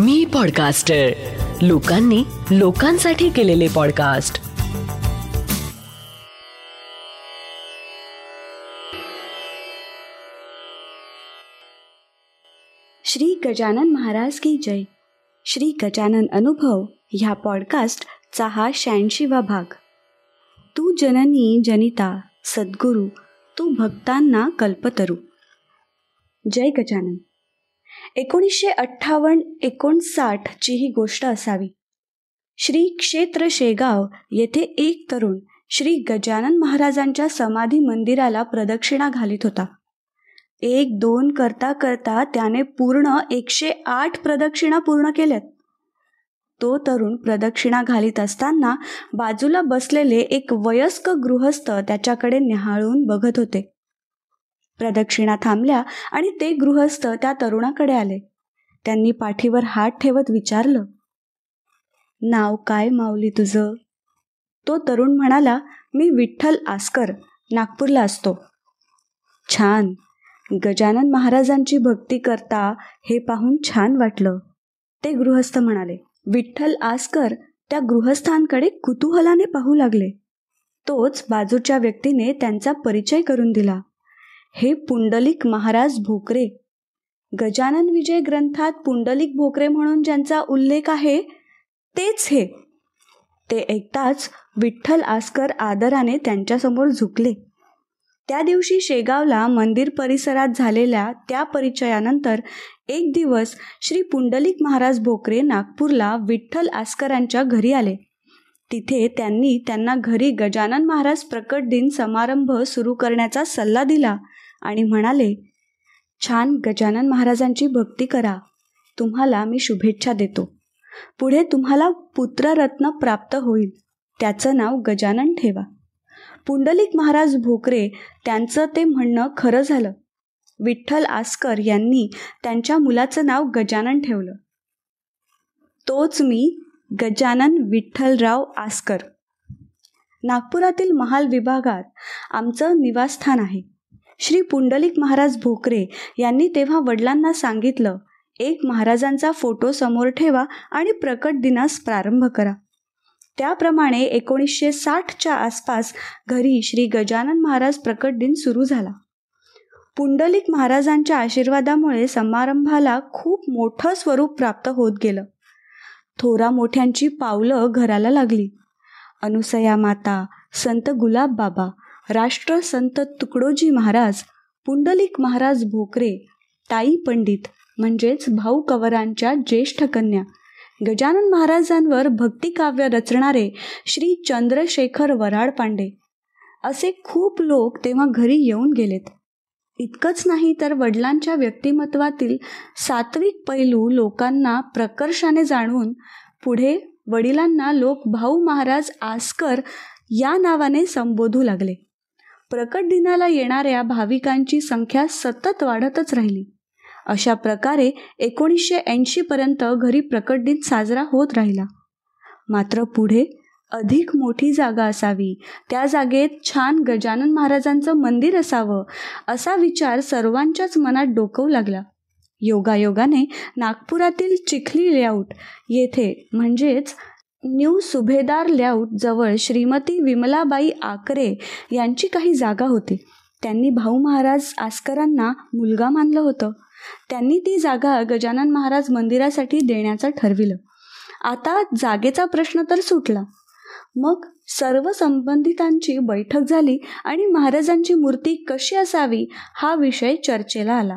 मी podcaster लोकांनी लोकांसाठी केलेले पॉडकास्ट श्री गजानन महाराज की जय. श्री गजानन अनुभव ह्या पॉडकास्टचा हा शहाऐंशीवा भाग. तू जननी जनिता सद्गुरू तू भक्तांना कल्पतरू. जय गजानन. एकोणीसशे अठ्ठावन्न एकोणसाठची ही गोष्ट असावी. श्री क्षेत्र शेगाव येथे एक तरुण श्री गजानन महाराजांच्या समाधी मंदिराला प्रदक्षिणा घालीत होता. एक दोन करता करता त्याने पूर्ण एकशे आठ प्रदक्षिणा पूर्ण केल्यात. तो तरुण प्रदक्षिणा घालीत असताना बाजूला बसलेले एक वयस्क गृहस्थ त्याच्याकडे निहाळून बघत होते. प्रदक्षिणा थांबल्या आणि ते गृहस्थ त्या तरुणाकडे आले. त्यांनी पाठीवर हात ठेवत विचारलं नाव काय माऊली तुझं? तो तरुण म्हणाला मी विठ्ठल आस्कर नागपूरला असतो. छान. गजानन महाराजांची भक्ती करता हे पाहून छान वाटलं. ते गृहस्थ म्हणाले विठ्ठल आस्कर त्या गृहस्थांकडे कुतूहलाने पाहू लागले. तोच बाजूच्या व्यक्तीने त्यांचा परिचय करून दिला. हे पुंडलिक महाराज भोकरे. गजानन विजय ग्रंथात पुंडलिक भोकरे म्हणून ज्यांचा उल्लेख आहे तेच हे. ते ऐकताच विठ्ठल आस्कर आदराने त्यांच्यासमोर झुकले. त्या दिवशी शेगावला मंदिर परिसरात झालेल्या त्या परिचयानंतर एक दिवस श्री पुंडलिक महाराज भोकरे नागपूरला विठ्ठल आस्करांच्या घरी आले. तिथे त्यांनी त्यांना घरी गजानन महाराज प्रकट दिन समारंभ सुरू करण्याचा सल्ला दिला आणि म्हणाले छान गजानन महाराजांची भक्ती करा. तुम्हाला मी शुभेच्छा देतो. पुढे तुम्हाला पुत्ररत्न प्राप्त होईल. त्याचं नाव गजानन ठेवा. पुंडलिक महाराज भोकरे त्यांचं ते म्हणणं खरं झालं. विठ्ठल आसकर यांनी त्यांच्या मुलाचं नाव गजानन ठेवलं. तोच मी गजानन विठ्ठलराव आसकर. नागपुरातील महाल विभागात आमचं निवासस्थान आहे. श्री पुंडलिक महाराज भोकरे यांनी तेव्हा वडिलांना सांगितलं एक महाराजांचा फोटो समोर ठेवा आणि प्रकट दिनास प्रारंभ करा. त्याप्रमाणे एकोणीसशे साठच्या आसपास घरी श्री गजानन महाराज प्रकट दिन सुरू झाला. पुंडलिक महाराजांच्या आशीर्वादामुळे समारंभाला खूप मोठं स्वरूप प्राप्त होत गेलं. थोरा मोठ्यांची पावलं घराला लागली. अनुसया माता संत गुलाब बाबा राष्ट्र संत तुकडोजी महाराज पुंडलिक महाराज भोकरे ताई पंडित म्हणजेच भाऊ कवरांच्या ज्येष्ठ कन्या गजानन महाराजांवर भक्तिकाव्य रचणारे श्री चंद्रशेखर वराड पांडे. असे खूप लोक तेव्हा घरी येऊन गेलेत. इतकंच नाही तर वडिलांच्या व्यक्तिमत्वातील सात्विक पैलू लोकांना प्रकर्षाने जाणून पुढे वडिलांना लोक भाऊ महाराज आसकर या नावाने संबोधू लागले. प्रकट दिनाला येणाऱ्या भाविकांची संख्या सतत वाढतच राहिली. अशा प्रकारे एकोणीसशे ऐंशीपर्यंत घरी प्रकट दिन साजरा होत राहिला. मात्र पुढे अधिक मोठी जागा असावी. त्या जागेत छान गजानन महाराजांचं मंदिर असावं असा विचार सर्वांच्याच मनात डोकवू लागला. योगायोगाने नागपुरातील चिखली लेआउट येथे म्हणजेच न्यू सुभेदार लेआउट जवळ श्रीमती विमलाबाई आकरे यांची काही जागा होती. त्यांनी भाऊ महाराज आस्करांना मुलगा मानलं होतं. त्यांनी ती जागा गजानन महाराज मंदिरासाठी देण्याचं ठरविलं. आता जागेचा प्रश्न तर सुटला. मग सर्व संबंधितांची बैठक झाली आणि महाराजांची मूर्ती कशी असावी हा विषय चर्चेला आला.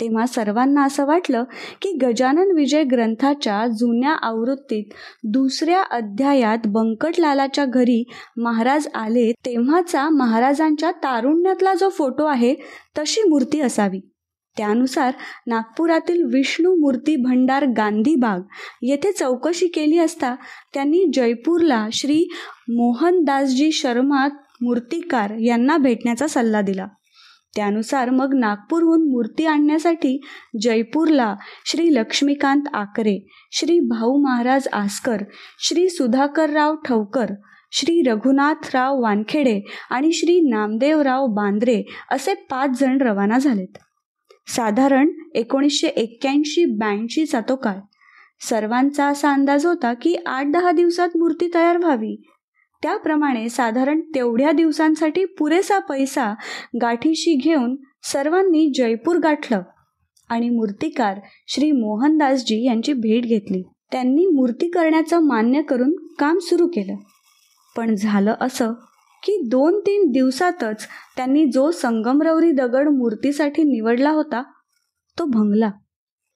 तेव्हा सर्वांना असं वाटलं की गजानन विजय ग्रंथाच्या जुन्या आवृत्तीत दुसऱ्या अध्यायात बंकटलालाच्या घरी महाराज आले तेव्हाचा महाराजांच्या तारुण्यातला जो फोटो आहे तशी मूर्ती असावी. त्यानुसार नागपुरातील विष्णू मूर्ती भंडार गांधीबाग येथे चौकशी केली असता त्यांनी जयपूरला श्री मोहनदासजी शर्मा मूर्तिकार यांना भेटण्याचा सल्ला दिला. त्यानुसार मग नागपूरहून मूर्ती आणण्यासाठी जयपूरला श्री लक्ष्मीकांत आकरे श्री भाऊ महाराज आसकर श्री सुधाकरराव ठवकर श्री रघुनाथराव वानखेडे आणि श्री नामदेवराव बांद्रे असे पाच जण रवाना झालेत. साधारण एकोणीसशे एक्क्याऐंशी ब्याऐंशीचा तो काळ सर्वांचा असा अंदाज होता की आठ दहा दिवसात मूर्ती तयार व्हावी. त्याप्रमाणे साधारण तेवढ्या दिवसांसाठी पुरेसा पैसा गाठीशी घेऊन सर्वांनी जयपूर गाठलं आणि मूर्तिकार श्री मोहनदासजी यांची भेट घेतली. त्यांनी मूर्ती करण्याचं मान्य करून काम सुरू केलं. पण झालं असं की दोन तीन दिवसातच त्यांनी जो संगमरवरी दगड मूर्तीसाठी निवडला होता तो भंगला.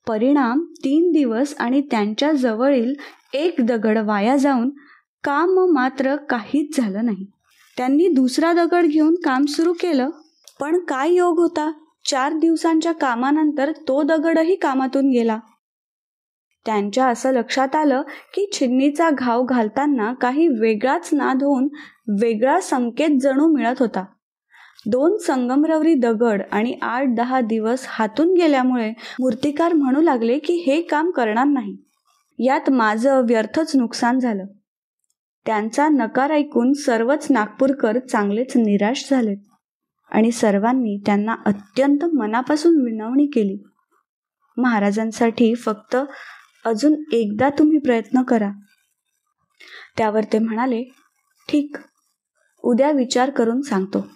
परिणाम तीन दिवस आणि त्यांच्या जवळील एक दगड वाया जाऊन काम मात्र काहीच झालं नाही. त्यांनी दुसरा दगड घेऊन काम सुरू केलं पण काय योग होता? चार दिवसांच्या कामानंतर तो दगडही कामातून गेला. त्यांच्या असं लक्षात आलं की छिन्नीचा घाव घालताना काही वेगळाच नाद होऊन वेगळा संकेत जणू मिळत होता. दोन संगमरवरी दगड आणि आठ दहा दिवस हातून गेल्यामुळे मूर्तिकार म्हणू लागले की हे काम करणार नाही. यात माझं व्यर्थच नुकसान झालं. त्यांचा नकार ऐकून सर्वच नागपूरकर चांगलेच निराश झालेत आणि सर्वांनी त्यांना अत्यंत मनापासून विनवणी केली. महाराजांसाठी फक्त अजून एकदा तुम्ही प्रयत्न करा. त्यावर ते म्हणाले ठीक उद्या विचार करून सांगतो.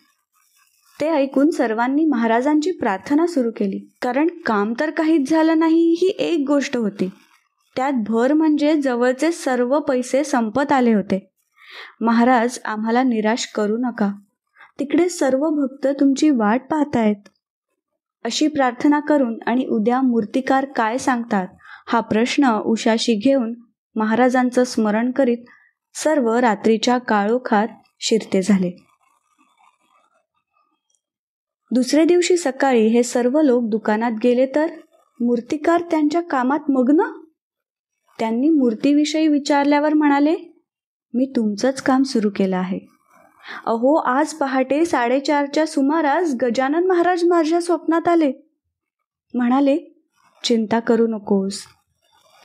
ते ऐकून सर्वांनी महाराजांची प्रार्थना सुरू केली. कारण काम तर काहीच झालं नाही ही एक गोष्ट होती. त्यात भर म्हणजे जवळचे सर्व पैसे संपत आले होते. महाराज आम्हाला निराश करू नका. तिकडे सर्व भक्त तुमची वाट पाहतायत. अशी प्रार्थना करून आणि उद्या मूर्तिकार काय सांगतात हा प्रश्न उशाशी घेऊन महाराजांचं स्मरण करीत सर्व रात्रीच्या काळोखात शिरते झाले. दुसरे दिवशी सकाळी हे सर्व लोक दुकानात गेले तर मूर्तिकार त्यांच्या कामात मग्न? त्यांनी मूर्तीविषयी विचारल्यावर म्हणाले मी तुमचंच काम सुरू केलं आहे. अहो आज पहाटे साडेचारच्या सुमारास गजानन महाराज माझ्या स्वप्नात आले. म्हणाले चिंता करू नकोस.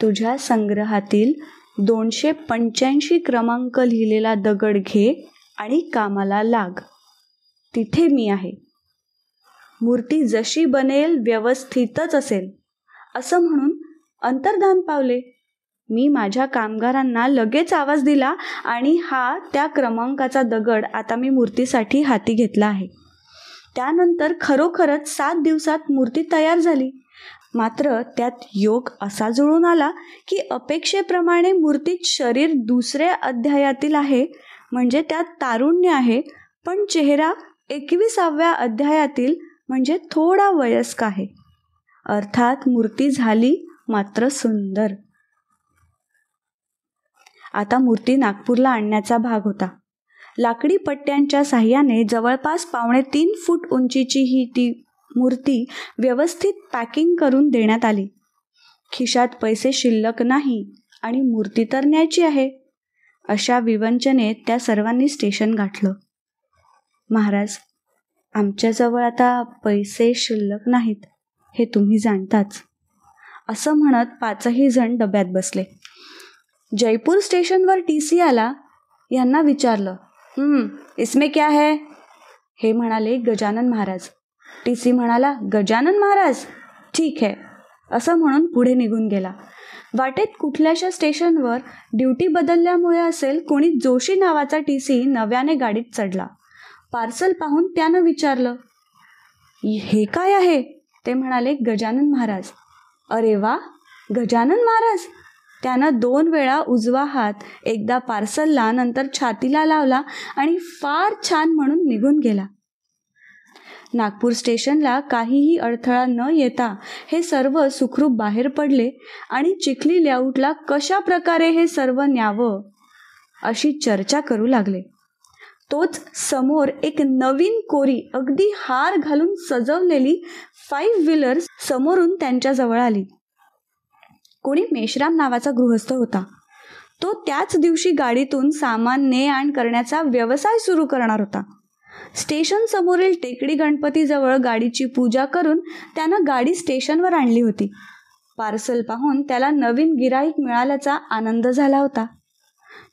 तुझ्या संग्रहातील दोनशे पंच्याऐंशी क्रमांक लिहिलेला दगड घे आणि कामाला लाग. तिथे मी आहे. मूर्ती जशी बनेल व्यवस्थितच असेल. असं म्हणून अंतर्धान पावले. मी माझ्या कामगारांना लगेच आवाज दिला आणि हा त्या क्रमांकाचा दगड आता मी मूर्तीसाठी हाती घेतला आहे. त्यानंतर खरोखरच सात दिवसात मूर्ती तयार झाली. मात्र त्यात योग असा जुळून आला की अपेक्षेप्रमाणे मूर्तीत शरीर दुसऱ्या अध्यायातील आहे. म्हणजे त्यात तारुण्य आहे. पण चेहरा एकविसाव्या अध्यायातील म्हणजे थोडा वयस्क आहे. अर्थात मूर्ती झाली मात्र सुंदर. आता मूर्ती नागपूरला आणण्याचा भाग होता. लाकडी पट्ट्यांच्या साह्याने जवळपास पावणे तीन फूट उंचीची ही ती मूर्ती व्यवस्थित पॅकिंग करून देण्यात आली. खिशात पैसे शिल्लक नाही आणि मूर्ती तर न्यायची आहे. अशा विवंचनेत त्या सर्वांनी स्टेशन गाठलं. महाराज आमच्याजवळ आता पैसे शिल्लक नाहीत हे तुम्ही जाणताच. असं म्हणत पाचही जण डब्यात बसले. जयपूर स्टेशनवर टी सी आला यांना विचारलं इसमे क्या है? हे म्हणाले गजानन महाराज टी सी म्हणाला गजानन महाराज ठीक आहे. असं म्हणून पुढे निघून गेला. वाटेत कुठल्याशा स्टेशनवर ड्युटी बदलल्यामुळे असेल कोणी जोशी नावाचा टी सी नव्याने गाडीत चढला. पार्सल पाहून त्यानं विचारलं हे काय आहे? ते म्हणाले गजानन महाराज. अरे वा गजानन महाराज. त्यानं दोन वेळा उजवा हात एकदा पार्सलला नंतर छातीला लावला आणि फार छान म्हणून निघून गेला. नागपूर स्टेशनला काहीही अडथळा न येता हे सर्व सुखरूप बाहेर पडले आणि चिखली लेआउटला कशा प्रकारे हे सर्व न्यावं अशी चर्चा करू लागले. तोच समोर एक नवीन कोरी अगदी हार घालून सजवलेली फाईव्ह व्हीलर समोरून त्यांच्या जवळ आली. कोणी मेश्राम नावाचा गृहस्थ होता. तो त्याच दिवशी गाडीतून सामान ने आण करण्याचा व्यवसाय सुरू करणार होता. स्टेशन समोरील टेकडी गणपतीजवळ गाडीची पूजा करून त्यानं गाडी स्टेशनवर आणली होती. पार्सल पाहून त्याला नवीन गिराईक मिळाल्याचा आनंद झाला होता.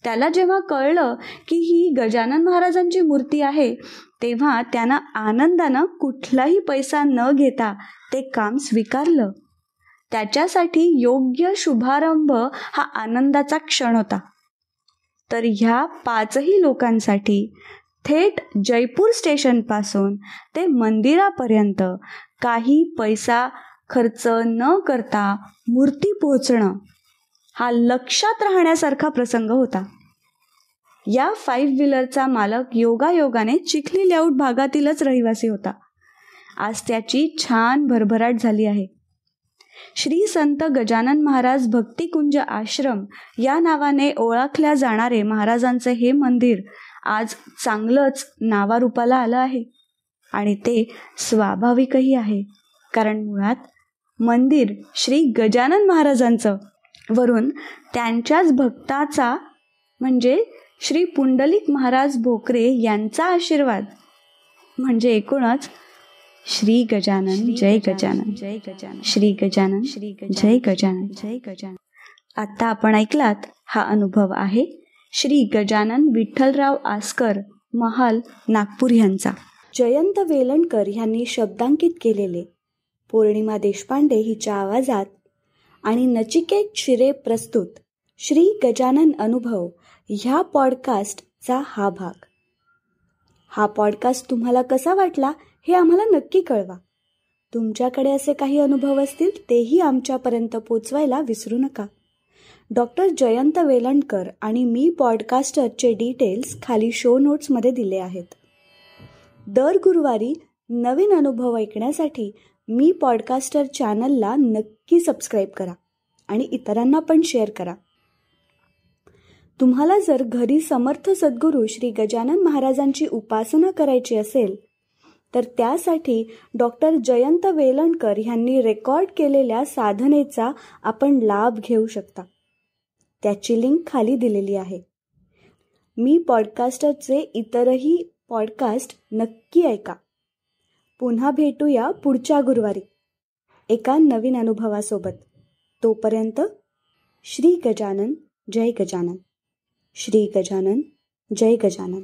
त्याला जेव्हा कळलं की ही गजानन महाराजांची मूर्ती आहे तेव्हा त्यानं आनंदानं कुठलाही पैसा न घेता ते काम स्वीकारलं. त्याच्यासाठी योग्य शुभारंभ हा आनंदाचा क्षण होता. तर ह्या पाचही लोकांसाठी थेट जयपूर स्टेशनपासून ते मंदिरापर्यंत काही पैसा खर्च न करता मूर्ती पोहोचणं हा लक्षात राहण्यासारखा प्रसंग होता. या फाईव्ह व्हीलरचा मालक योगायोगाने चिखली लेआउट भागातीलच रहिवासी होता. आज त्याची छान भरभराट झाली आहे. श्री संत गजानन महाराज भक्तिकुंज आश्रम या नावाने ओळखल्या जाणारे महाराजांचे हे मंदिर आज चांगलंच नावारूपाला आलं आहे. आणि ते स्वाभाविकही आहे. कारण मुळात मंदिर श्री गजानन महाराजांचं वरून त्यांच्याच भक्ताचा म्हणजे श्री पुंडलिक महाराज भोकरे यांचा आशीर्वाद. म्हणजे एकूणच श्री गजानन जय गजानन जय गजानन. श्री गजानन श्री जय गजानन जय गजानन. आता आपण ऐकलात हा अनुभव आहे श्री गजानन विठ्ठलराव आसकर महाल नागपूर यांचा. जयंत वेलणकर यांनी शब्दांकित केलेले. पौर्णिमा देशपांडे हिच्या आवाजात आणि नचिकेत शिरे प्रस्तुत श्री गजानन अनुभव ह्या पॉडकास्टचा हा भाग. हा पॉडकास्ट तुम्हाला कसा वाटला हे आम्हाला नक्की कळवा. तुमच्याकडे असे काही अनुभव असतील तेही आमच्यापर्यंत पोचवायला विसरू नका. डॉक्टर जयंत वेलणकर आणि मी पॉडकास्टरचे डिटेल्स खाली शो नोट्समध्ये दिले आहेत. दर गुरुवारी नवीन अनुभव ऐकण्यासाठी मी पॉडकास्टर चॅनलला नक्की सबस्क्राईब करा आणि इतरांना पण शेअर करा. तुम्हाला जर घरी समर्थ सद्गुरू श्री गजानन महाराजांची उपासना करायची असेल तर त्यासाठी डॉक्टर जयंत वेलणकर यांनी रेकॉर्ड केलेल्या साधनेचा आपण लाभ घेऊ शकता. त्याची लिंक खाली दिलेली आहे. मी पॉडकास्टरचे इतरही पॉडकास्ट नक्की ऐका. पुन्हा भेटूया पुढच्या गुरुवारी. एका नवीन अनुभवासोबत. तोपर्यंत श्री गजानन जय गजानन. श्री गजानन जय गजानन.